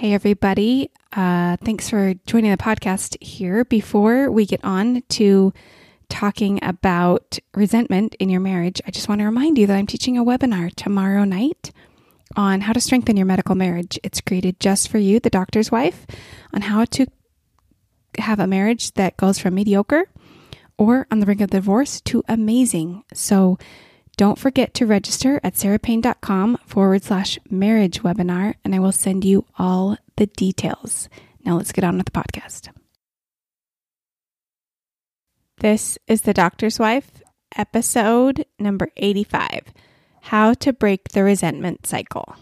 Hey, everybody. Uh, thanks for joining the podcast here. Before we get on to talking about resentment in your marriage, I just want to remind you that I'm teaching a webinar tomorrow night on how to strengthen your medical marriage. It's created just for you, the doctor's wife, on how to have a marriage that goes from mediocre or on the brink of divorce to amazing. So, don't forget to register at sarapayne.com forward slash marriage webinar, and I will send you all the details. Now let's get on with the podcast. This is The Doctor's Wife, episode number 85 How to Break the Resentment Cycle.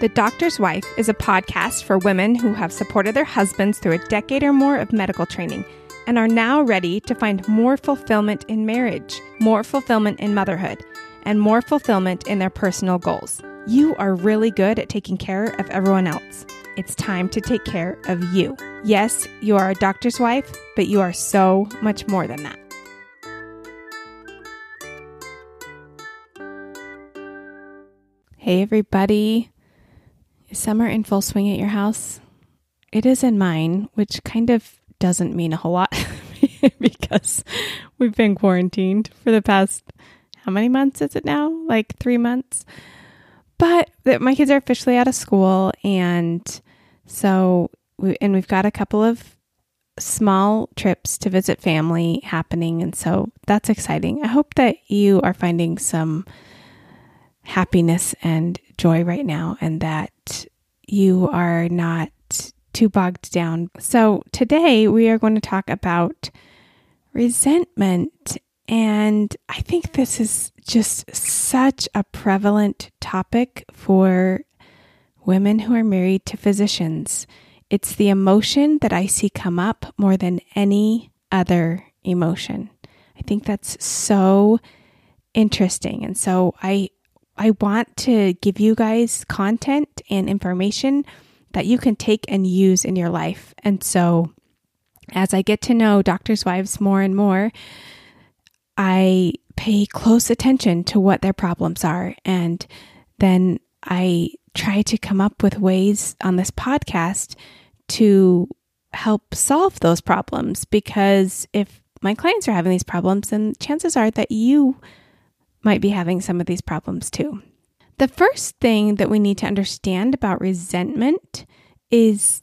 The Doctor's Wife is a podcast for women who have supported their husbands through a decade or more of medical training and are now ready to find more fulfillment in marriage, more fulfillment in motherhood, and more fulfillment in their personal goals. You are really good at taking care of everyone else. It's time to take care of you. Yes, you are a doctor's wife, but you are so much more than that. Hey, everybody. Is summer in full swing at your house? It is in mine, which kind of doesn't mean a whole lot because we've been quarantined for the past how many months is it now? Like three months. But my kids are officially out of school, and so we, and we've got a couple of small trips to visit family happening, and so that's exciting. I hope that you are finding some happiness and joy right now, and that you are not too bogged down. So, today we are going to talk about resentment. And I think this is just such a prevalent topic for women who are married to physicians. It's the emotion that I see come up more than any other emotion. I think that's so interesting. And so I I want to give you guys content and information that you can take and use in your life. And so, as I get to know doctors' wives more and more, I pay close attention to what their problems are. And then I try to come up with ways on this podcast to help solve those problems. Because if my clients are having these problems, then chances are that you might be having some of these problems too. The first thing that we need to understand about resentment is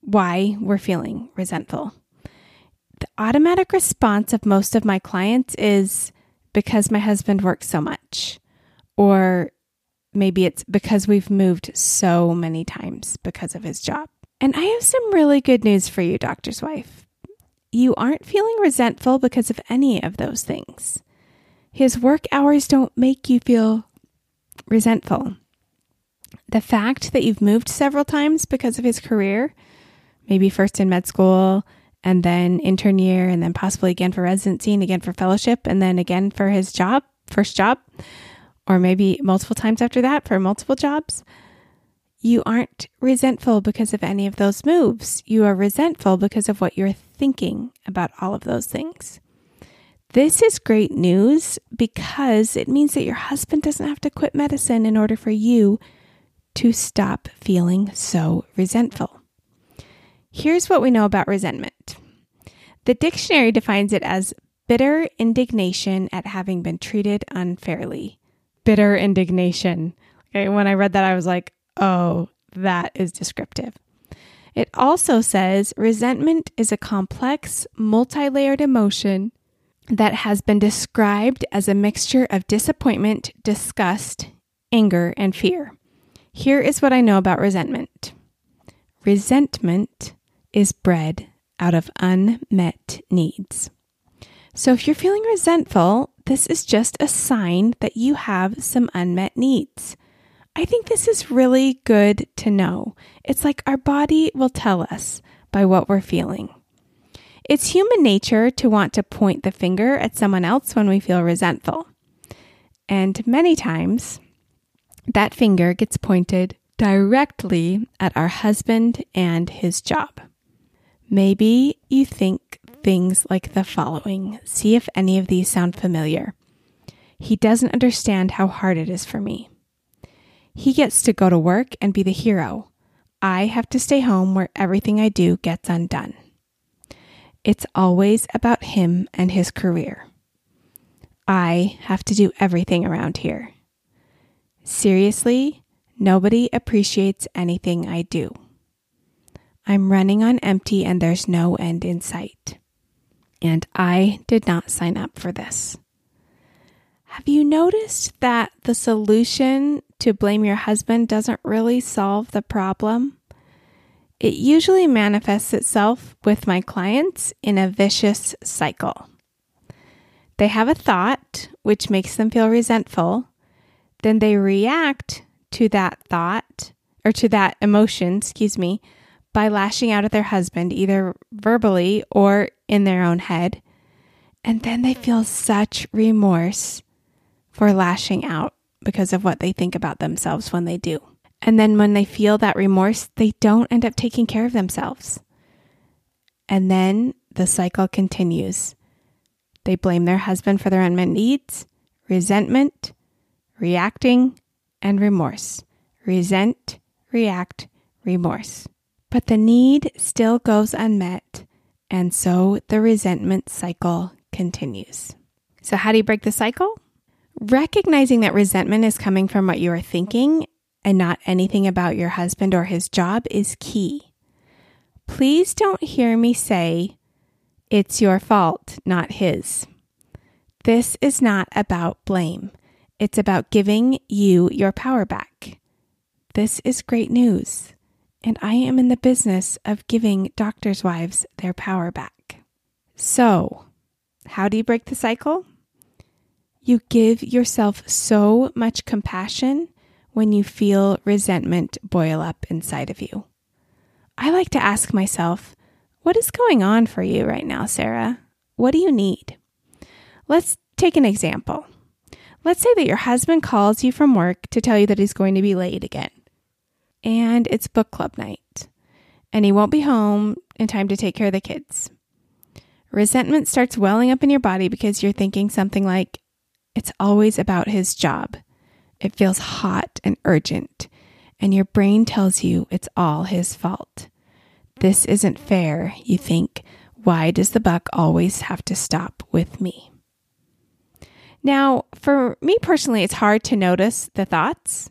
why we're feeling resentful. The automatic response of most of my clients is because my husband works so much, or maybe it's because we've moved so many times because of his job. And I have some really good news for you, doctor's wife. You aren't feeling resentful because of any of those things. His work hours don't make you feel resentful. The fact that you've moved several times because of his career, maybe first in med school and then intern year and then possibly again for residency and again for fellowship and then again for his job, first job, or maybe multiple times after that for multiple jobs. You aren't resentful because of any of those moves. You are resentful because of what you're thinking about all of those things. This is great news because it means that your husband doesn't have to quit medicine in order for you to stop feeling so resentful. Here's what we know about resentment the dictionary defines it as bitter indignation at having been treated unfairly. Bitter indignation. Okay, when I read that, I was like, oh, that is descriptive. It also says resentment is a complex, multi layered emotion that has been described as a mixture of disappointment, disgust, anger, and fear. Here is what I know about resentment resentment is bred out of unmet needs. So if you're feeling resentful, this is just a sign that you have some unmet needs. I think this is really good to know. It's like our body will tell us by what we're feeling. It's human nature to want to point the finger at someone else when we feel resentful. And many times, that finger gets pointed directly at our husband and his job. Maybe you think things like the following. See if any of these sound familiar. He doesn't understand how hard it is for me. He gets to go to work and be the hero. I have to stay home where everything I do gets undone. It's always about him and his career. I have to do everything around here. Seriously, nobody appreciates anything I do. I'm running on empty and there's no end in sight. And I did not sign up for this. Have you noticed that the solution to blame your husband doesn't really solve the problem? It usually manifests itself with my clients in a vicious cycle. They have a thought which makes them feel resentful, then they react to that thought or to that emotion, excuse me, by lashing out at their husband, either verbally or in their own head. And then they feel such remorse for lashing out because of what they think about themselves when they do. And then when they feel that remorse, they don't end up taking care of themselves. And then the cycle continues. They blame their husband for their unmet needs, resentment, reacting, and remorse. Resent, react, remorse. But the need still goes unmet, and so the resentment cycle continues. So, how do you break the cycle? Recognizing that resentment is coming from what you are thinking and not anything about your husband or his job is key. Please don't hear me say, it's your fault, not his. This is not about blame. It's about giving you your power back. This is great news and I am in the business of giving doctors' wives their power back. So, how do you break the cycle? You give yourself so much compassion when you feel resentment boil up inside of you. I like to ask myself, what is going on for you right now, Sara? What do you need? Let's take an example. Let's say that your husband calls you from work to tell you that he's going to be late again and it's book club night, and he won't be home in time to take care of the kids. Resentment starts welling up in your body because you're thinking something like, it's always about his job. It feels hot and urgent, and your brain tells you it's all his fault. This isn't fair, you think. Why does the buck always have to stop with me? Now, for me personally, it's hard to notice the thoughts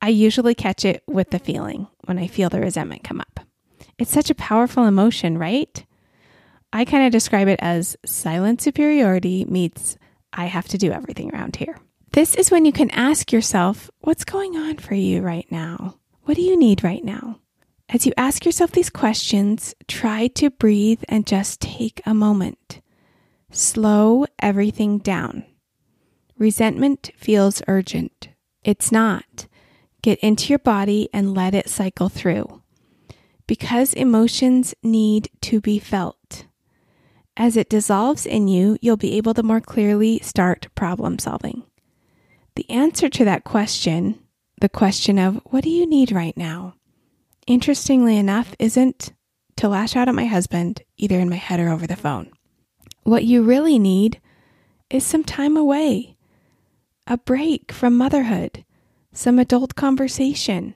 I usually catch it with the feeling when I feel the resentment come up. It's such a powerful emotion, right? I kind of describe it as silent superiority meets I have to do everything around here. This is when you can ask yourself, what's going on for you right now? What do you need right now? As you ask yourself these questions, try to breathe and just take a moment. Slow everything down. Resentment feels urgent. It's not. Get into your body and let it cycle through. Because emotions need to be felt. As it dissolves in you, you'll be able to more clearly start problem solving. The answer to that question, the question of, what do you need right now? Interestingly enough, isn't to lash out at my husband, either in my head or over the phone. What you really need is some time away, a break from motherhood, some adult conversation.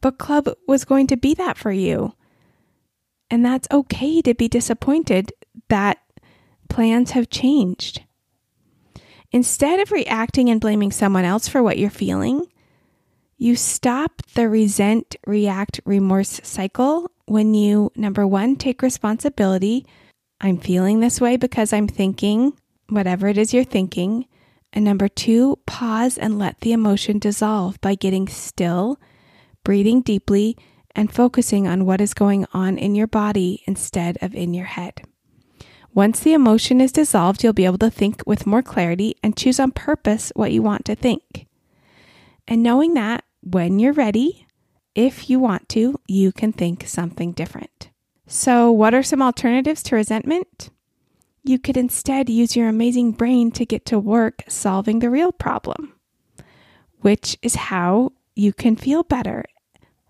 Book club was going to be that for you. And that's okay to be disappointed that plans have changed. Instead of reacting and blaming someone else for what you're feeling, you stop the resent, react, remorse cycle when you, number one, take responsibility. I'm feeling this way because I'm thinking whatever it is you're thinking. And number two, pause and let the emotion dissolve by getting still, breathing deeply, and focusing on what is going on in your body instead of in your head. Once the emotion is dissolved, you'll be able to think with more clarity and choose on purpose what you want to think. And knowing that when you're ready, if you want to, you can think something different. So, what are some alternatives to resentment? You could instead use your amazing brain to get to work solving the real problem, which is how you can feel better,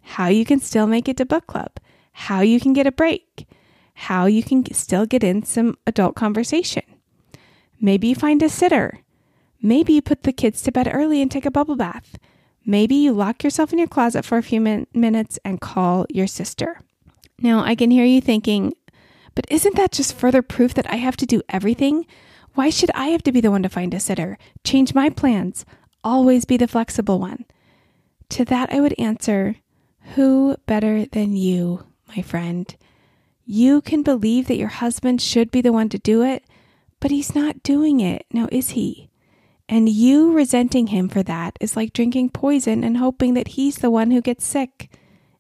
how you can still make it to book club, how you can get a break, how you can still get in some adult conversation. Maybe you find a sitter. Maybe you put the kids to bed early and take a bubble bath. Maybe you lock yourself in your closet for a few min- minutes and call your sister. Now, I can hear you thinking, but isn't that just further proof that I have to do everything? Why should I have to be the one to find a sitter, change my plans, always be the flexible one? To that, I would answer, Who better than you, my friend? You can believe that your husband should be the one to do it, but he's not doing it, now is he? And you resenting him for that is like drinking poison and hoping that he's the one who gets sick.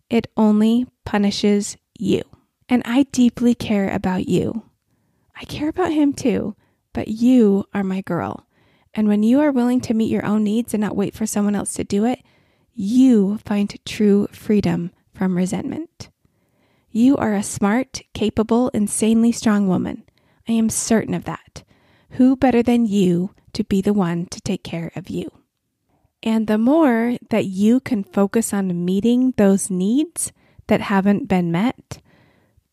It only punishes you. And I deeply care about you. I care about him too, but you are my girl. And when you are willing to meet your own needs and not wait for someone else to do it, you find true freedom from resentment. You are a smart, capable, insanely strong woman. I am certain of that. Who better than you to be the one to take care of you? And the more that you can focus on meeting those needs that haven't been met,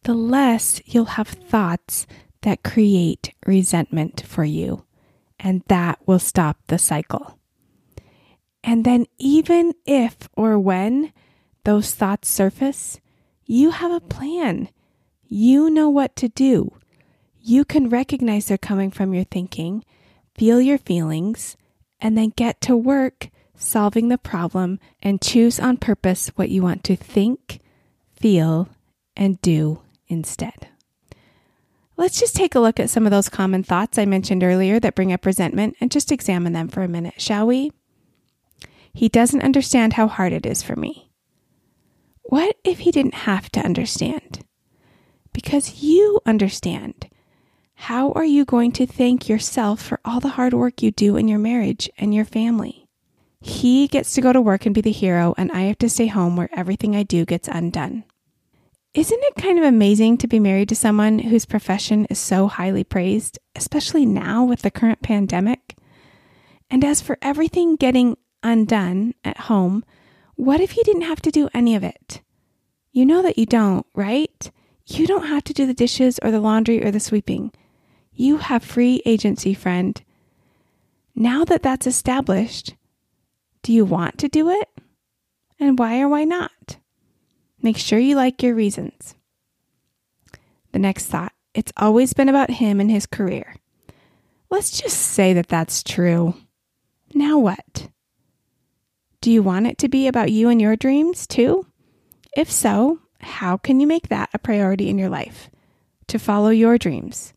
the less you'll have thoughts that create resentment for you. And that will stop the cycle. And then, even if or when those thoughts surface, you have a plan. You know what to do. You can recognize they're coming from your thinking, feel your feelings, and then get to work solving the problem and choose on purpose what you want to think, feel, and do instead. Let's just take a look at some of those common thoughts I mentioned earlier that bring up resentment and just examine them for a minute, shall we? He doesn't understand how hard it is for me. What if he didn't have to understand? Because you understand. How are you going to thank yourself for all the hard work you do in your marriage and your family? He gets to go to work and be the hero, and I have to stay home where everything I do gets undone. Isn't it kind of amazing to be married to someone whose profession is so highly praised, especially now with the current pandemic? And as for everything getting undone at home, what if you didn't have to do any of it? You know that you don't, right? You don't have to do the dishes or the laundry or the sweeping. You have free agency, friend. Now that that's established, do you want to do it? And why or why not? Make sure you like your reasons. The next thought it's always been about him and his career. Let's just say that that's true. Now what? Do you want it to be about you and your dreams too? If so, how can you make that a priority in your life? To follow your dreams.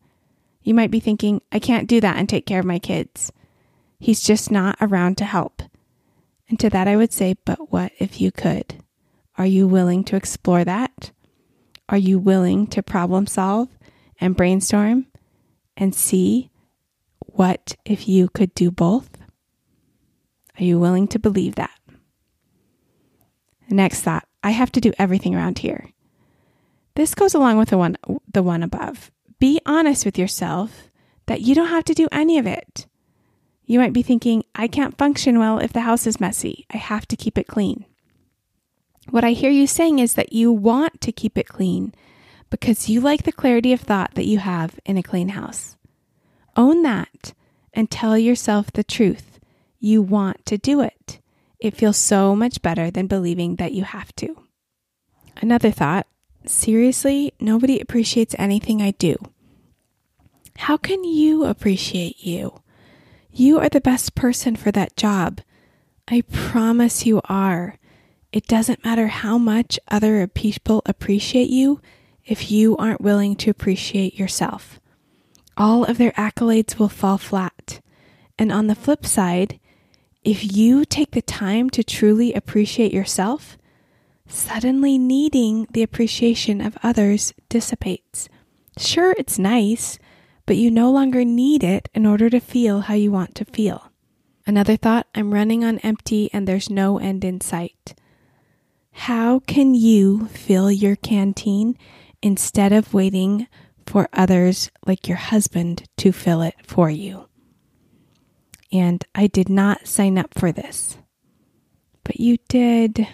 You might be thinking, I can't do that and take care of my kids. He's just not around to help. And to that I would say, but what if you could? Are you willing to explore that? Are you willing to problem solve and brainstorm and see what if you could do both? Are you willing to believe that? Next thought I have to do everything around here. This goes along with the one, the one above. Be honest with yourself that you don't have to do any of it. You might be thinking, I can't function well if the house is messy. I have to keep it clean. What I hear you saying is that you want to keep it clean because you like the clarity of thought that you have in a clean house. Own that and tell yourself the truth. You want to do it. It feels so much better than believing that you have to. Another thought seriously, nobody appreciates anything I do. How can you appreciate you? You are the best person for that job. I promise you are. It doesn't matter how much other people appreciate you if you aren't willing to appreciate yourself. All of their accolades will fall flat. And on the flip side, if you take the time to truly appreciate yourself, suddenly needing the appreciation of others dissipates. Sure, it's nice, but you no longer need it in order to feel how you want to feel. Another thought I'm running on empty and there's no end in sight. How can you fill your canteen instead of waiting for others like your husband to fill it for you? And I did not sign up for this. But you did,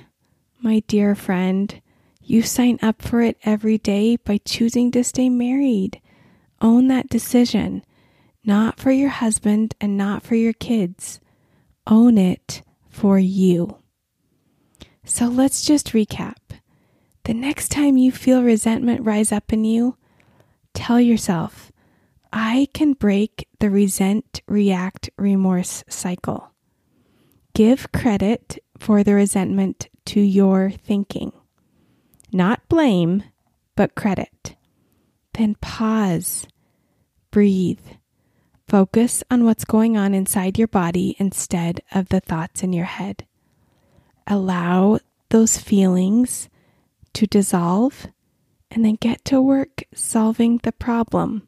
my dear friend. You sign up for it every day by choosing to stay married. Own that decision, not for your husband and not for your kids. Own it for you. So let's just recap. The next time you feel resentment rise up in you, tell yourself, I can break the resent, react, remorse cycle. Give credit for the resentment to your thinking. Not blame, but credit. Then pause, breathe, focus on what's going on inside your body instead of the thoughts in your head. Allow those feelings to dissolve and then get to work solving the problem,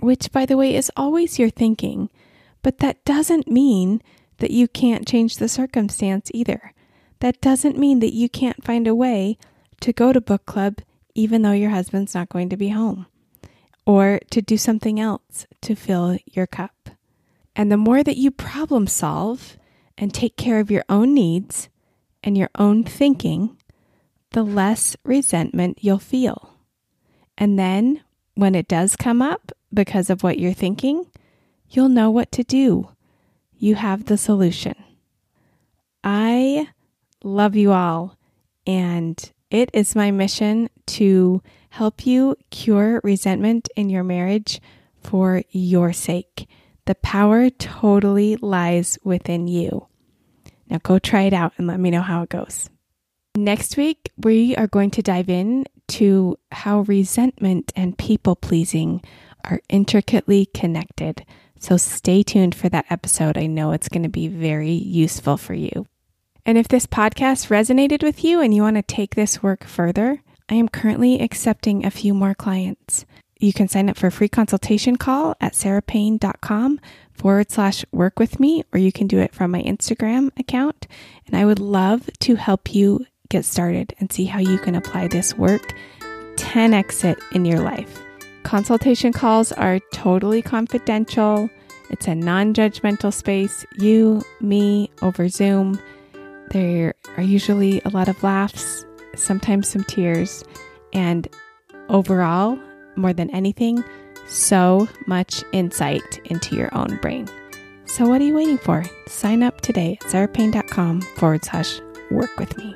which, by the way, is always your thinking. But that doesn't mean that you can't change the circumstance either. That doesn't mean that you can't find a way to go to book club even though your husband's not going to be home, or to do something else to fill your cup. And the more that you problem solve and take care of your own needs and your own thinking, the less resentment you'll feel. And then when it does come up because of what you're thinking, you'll know what to do. You have the solution. I love you all, and it is my mission to help you cure resentment in your marriage for your sake. The power totally lies within you. Now go try it out and let me know how it goes. Next week, we are going to dive in to how resentment and people pleasing are intricately connected. So stay tuned for that episode. I know it's going to be very useful for you. And if this podcast resonated with you and you want to take this work further, I am currently accepting a few more clients. You can sign up for a free consultation call at sarapayne.com forward slash work with me, or you can do it from my Instagram account. And I would love to help you get started and see how you can apply this work 10x it in your life. Consultation calls are totally confidential. It's a non judgmental space. You, me, over Zoom. There are usually a lot of laughs, sometimes some tears, and overall, more than anything, so much insight into your own brain. So, what are you waiting for? Sign up today at sarapayne.com forward slash work with me.